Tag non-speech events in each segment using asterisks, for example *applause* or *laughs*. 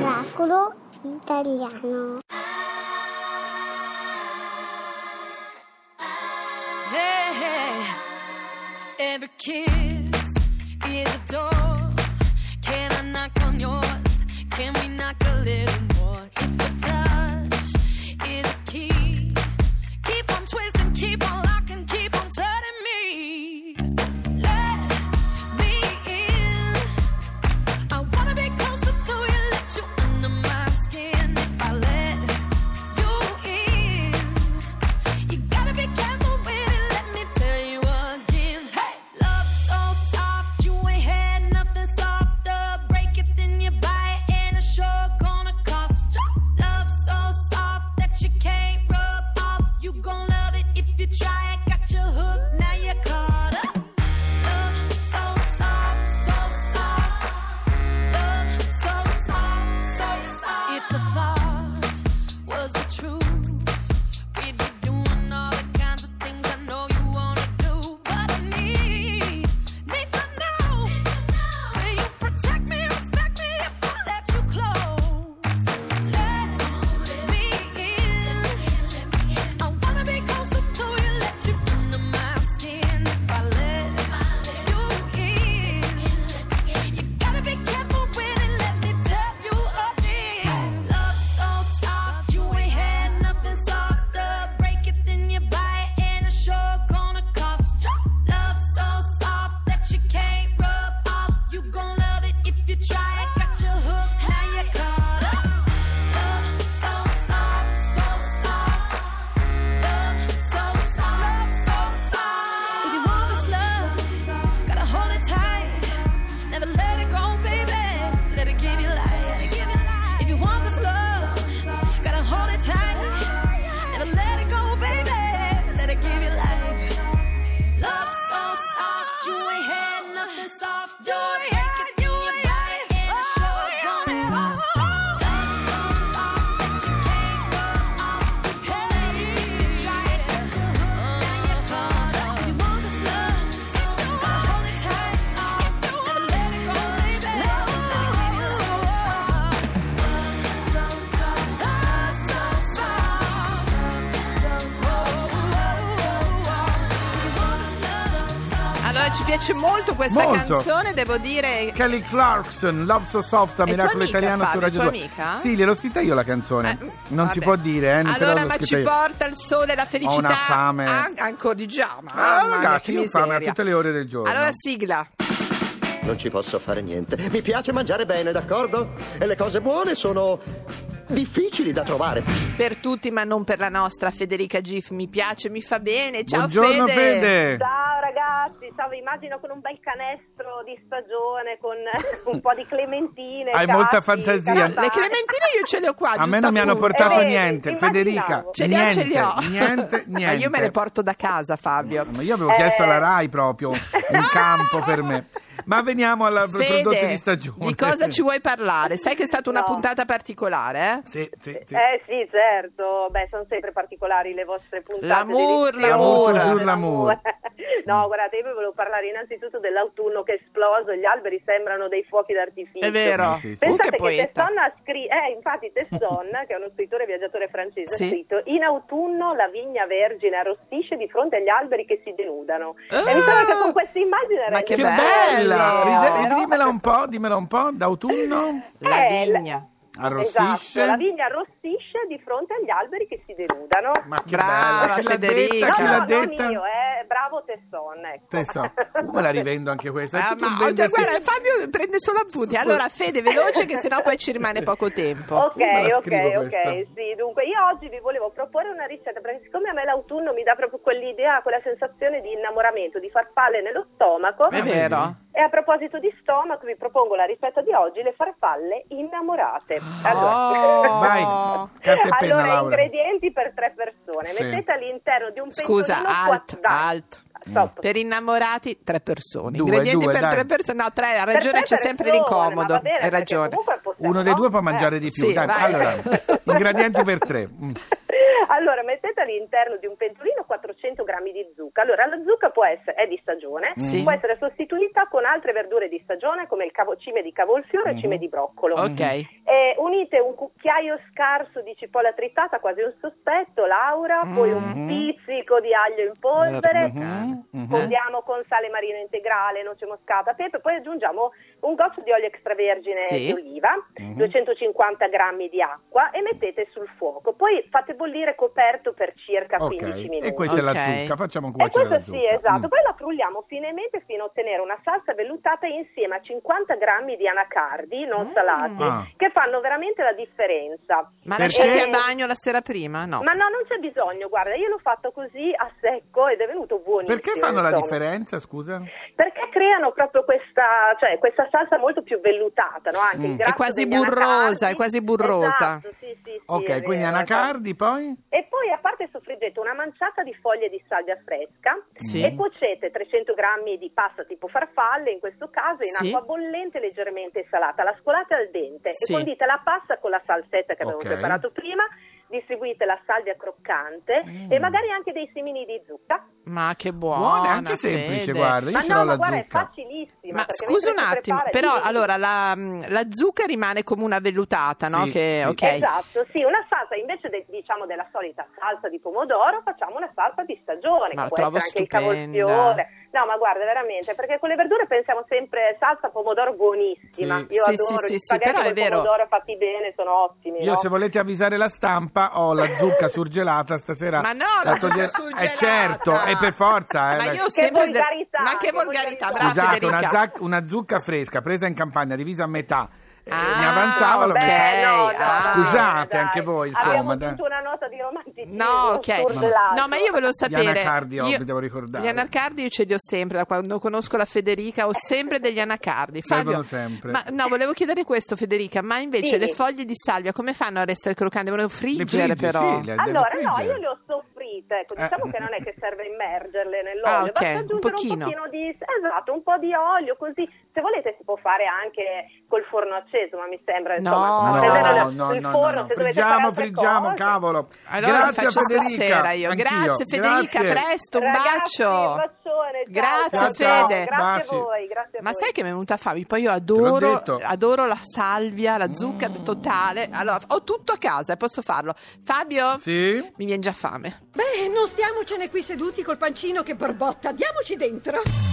Oracolo italiano. Hey, hey. Every kiss is a door. Can I knock on yours? Can we knock a little ci piace molto questa Molto. canzone, devo dire. Kelly Clarkson, Love So Soft, a È Miracolo tua amica, Italiano su Fabio, Radio tua 2. amica? Sì, gliel'ho scritta io la canzone. Eh, non si vabbè. può dire, eh, Allora, l'ho ma scritta ci io. porta il sole e la felicità. Ho una fame. An- ancora di già, Ah, mamma mia, ragazzi, che io ho fame a miseria. tutte le ore del giorno. Allora sigla. Non ci posso fare niente. Mi piace mangiare bene, d'accordo? E le cose buone sono difficili da trovare. Per tutti, ma non per la nostra Federica Gif. Mi piace, mi fa bene. Ciao Buongiorno Fede. Fede. Ciao ragazzi, vi immagino con un bel canestro di stagione, con *laughs* un po' di clementine. Hai cacchi, molta fantasia. carattere. Le clementine io ce le ho qua. A me non mi hanno portato Eh, niente. Federica. Ce li ho, niente, ce li ho. niente, Ma niente. io me le porto da casa, Fabio. Ma io avevo chiesto alla Eh. RAI proprio un campo per me. *laughs* Ma veniamo alla prodotti Fede, di stagione. di cosa ci vuoi parlare? Sai che è stata una No. puntata particolare, eh? Sì, sì, sì. Eh sì, certo, beh, sono sempre particolari le vostre puntate. L'amour, l'amour. Toujours l'amour. *laughs* No, guardate, io vi volevo parlare innanzitutto dell'autunno che è esploso, gli alberi sembrano dei fuochi d'artificio. È vero. Sì, sì, sì. Pensate che. Tesson ha scritto, eh, infatti Tesson, *laughs* che è uno scrittore viaggiatore francese, Sì. ha scritto In autunno la vigna vergine arrossisce di fronte agli alberi che si denudano. Ah! e mi sembra che con questa immagine Ma che Che bello! bella! Dimmela un po', dimmela un po', d'autunno La Eh, vigna. arrossisce. Esatto, la vigna arrossisce di fronte agli alberi che si denudano. Ma che Brava, bella! Chi Federica. detta? No, Chi no, l'ha non detta? io, eh, bravo Tesson, ecco. Tesson. Uh, *laughs* me la rivendo anche questa. Ah, ma guarda. Fabio prende solo appunti. Allora, Fede, veloce, che sennò poi ci rimane poco tempo. Ok, la ok, scrivo ok, questa. sì, dunque io oggi vi volevo proporre una ricetta perché siccome a me l'autunno mi dà proprio quell'idea, quella sensazione di innamoramento, di farfalle nello stomaco È vero? E a proposito di stomaco vi propongo la ricetta di oggi, le farfalle innamorate. Oh. Vai, carta e penna, allora, Laura. ingredienti per tre persone. Sì. Mettete all'interno di un Scusa, alt, alt. Stop. Per innamorati, tre persone. Due, Ingredienti due, per dai. tre persone. No, tre, ha ragione, tre c'è sempre l'incomodo. bene, Hai ragione. Uno dei due può Eh. mangiare di più. Sì, allora, *laughs* ingredienti per tre. Mm. Allora, mettete all'interno di un pentolino 400 grammi di zucca. Allora, la zucca può essere, è di stagione, Sì. può essere sostituita con altre verdure di stagione come il cavo- cime di cavolfiore e cime di broccolo. Ok. E unite un cucchiaio scarso di cipolla tritata, quasi un sospetto, Laura, poi un Mhm. pizzico di aglio in polvere, mhm. condiamo con sale marino integrale, noce moscata, pepe, poi aggiungiamo un goccio di olio extravergine Sì. di oliva, Mhm. 250 grammi di acqua e mettete sul fuoco. Poi fate bollire coperto per circa 15 Ok, minuti. e questa è la zucca, facciamo E cuocere questo la sì, zucca. esatto. Mm. Poi la frulliamo finemente fino a ottenere una salsa vellutata insieme a 50 grammi di anacardi non Mm. salati, Ah. che fanno veramente la differenza. Ma Perché? lasciati a bagno la sera prima? No. Ma no, non c'è bisogno, guarda, io l'ho fatto così a secco ed è venuto buonissimo. Perché fanno la insomma. differenza, scusa? Perché creano proprio questa, cioè, questa salsa molto più vellutata, no? Anche Mm. il È quasi burrosa, anacardi. è quasi burrosa. Esatto, sì, sì, sì, Ok, quindi vero, anacardi poi? E poi a parte soffriggete una manciata di foglie di salvia fresca Sì. e cuocete 300 grammi di pasta tipo farfalle, in questo caso in Sì. acqua bollente leggermente salata, la scolate al dente Sì. e condite la pasta con la salsetta che avevamo Ok. preparato prima, distribuite la salvia croccante Mm. e magari anche dei semini di zucca. Ma che buona. Buona, anche semplice, Fede. guarda, io ma ce no, l'ho ma la guarda, zucca. è facilissima. Ma scusa un attimo, prepara- però sì, allora la, la zucca rimane come una vellutata, no? Sì, che, sì. ok. Esatto, sì, una salsa invece de- diciamo della solita salsa di pomodoro, facciamo una salsa di stagione, Ma che può essere anche stupenda. il cavolfiore. No, ma guarda, veramente, perché con le verdure pensiamo sempre salsa pomodoro buonissima. Sì. Io Sì, adoro sì, sì, sì, spaghetti però è vero. pomodoro fatti bene, sono ottimi, Io no? se volete avvisare la stampa ho la zucca surgelata stasera. Ma no, la zucca togliere- surgelata! Eh certo, è per forza. eh, Ma la- io Che de- volgarità, Ma che che volgarità, volgarità. brava Scusate, una, zac- una zucca fresca presa in campagna, divisa a metà. Eh, Ah, mi avanzava, l'ho ok. messa- Beh, no, no, Ah. Scusate dai. anche voi, Abbiamo insomma, dai. aggiunto una nota di romanticismo No, ok. surgelato. No, ma io volevo sapere. anacardi, oh, io- devo ricordare. Gli anacardi io ce li ho sempre, da quando conosco la Federica ho sempre degli anacardi. Fabio, sempre. Ma no, volevo chiedere questo, Federica, ma invece Sì. le foglie di salvia come fanno ad essere croccanti? Devono friggere, frigge, però. sì, Allora, no, io le ho soffrite, ecco, diciamo Eh. che non è che serve immergerle nell'olio, Ah, ok, basta un aggiungere pochino. un pochino di esatto, un po' di olio così. Se volete si può fare anche col forno acceso, ma mi sembra No, insomma, no, no, il- no, il no, forno no, fare friggiamo, friggiamo, cose. cavolo. Allora Grazie Federica. stasera io. Anch'io. Grazie Federica, Grazie. presto, un Ragazzi, bacio. un bacione, ciao, Grazie, ciao, ciao. Fede. Grazie Baci. a voi, grazie a Ma voi. sai che mi è venuta fame? Poi io adoro, adoro la salvia, la zucca totale. Allora, ho tutto a casa e posso farlo. Fabio? Sì? Mi viene già fame. Beh, non stiamocene qui seduti col pancino che borbotta. Diamoci dentro.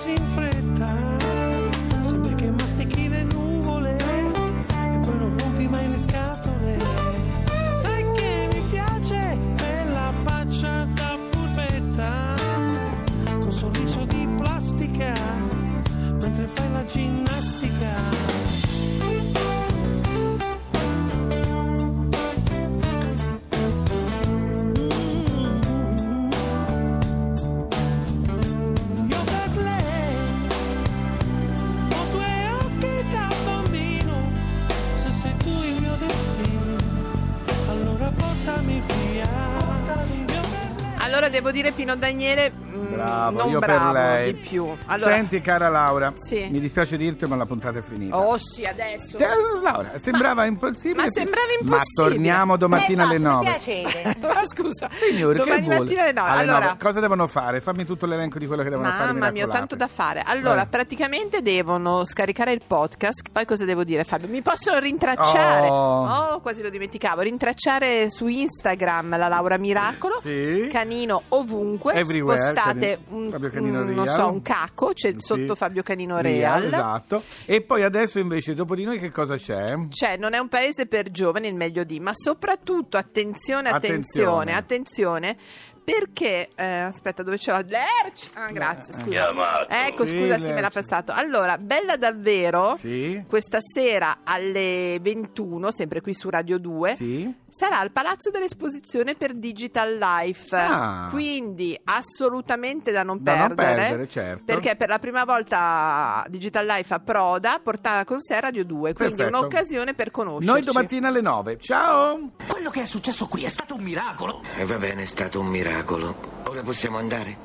sin Allora devo dire Pino Daniele Bravo, non io bravo per lei. di più. Allora, Senti, cara Laura, Sì. mi dispiace dirti, ma la puntata è finita. oh sì, adesso. Te- Laura, sembrava impossibile. ma sembrava Ma impossibile. torniamo domattina alle 9. piacere. *laughs* Ma scusa, Signore, domani che vuole? mattina alle nove. Alle Allora, nove. cosa devono fare? Fammi tutto l'elenco di quello che devono fare. Mamma mia, ho tanto da fare. Allora, Vai. praticamente devono scaricare il podcast. Poi cosa devo dire, Fabio? Mi possono rintracciare. Oh. Oh, quasi lo dimenticavo. Rintracciare su Instagram la Laura Miracolo. Sì. Canino ovunque. Everywhere, Spostate Canino- un, Fabio Canino un- non Real. so, un caco. C'è Sì. sotto Fabio Canino Real. Esatto. E poi adesso invece, dopo di noi, che cosa c'è? Cioè, non è un paese per giovani, il meglio di, ma soprattutto attenzione, attenzione, Attenzione. attenzione. Perché, eh, aspetta, dove c'è la Lerch? Ah, grazie, scusa. Ecco, Sì, scusa, sì, me l'ha Lerch. passato. Allora, bella davvero. Sì. Questa sera alle 21, sempre qui su Radio 2, Sì. sarà al Palazzo dell'Esposizione per Digital Life. Ah. Quindi assolutamente da non Da non perdere. perdere, certo. Perché per la prima volta Digital Life approda, porta con sé Radio 2, quindi Perfetto. un'occasione per conoscerci. Noi domattina alle 9. Ciao! Quello che è successo qui è stato un miracolo. E va bene, è stato un miracolo. Ora possiamo andare?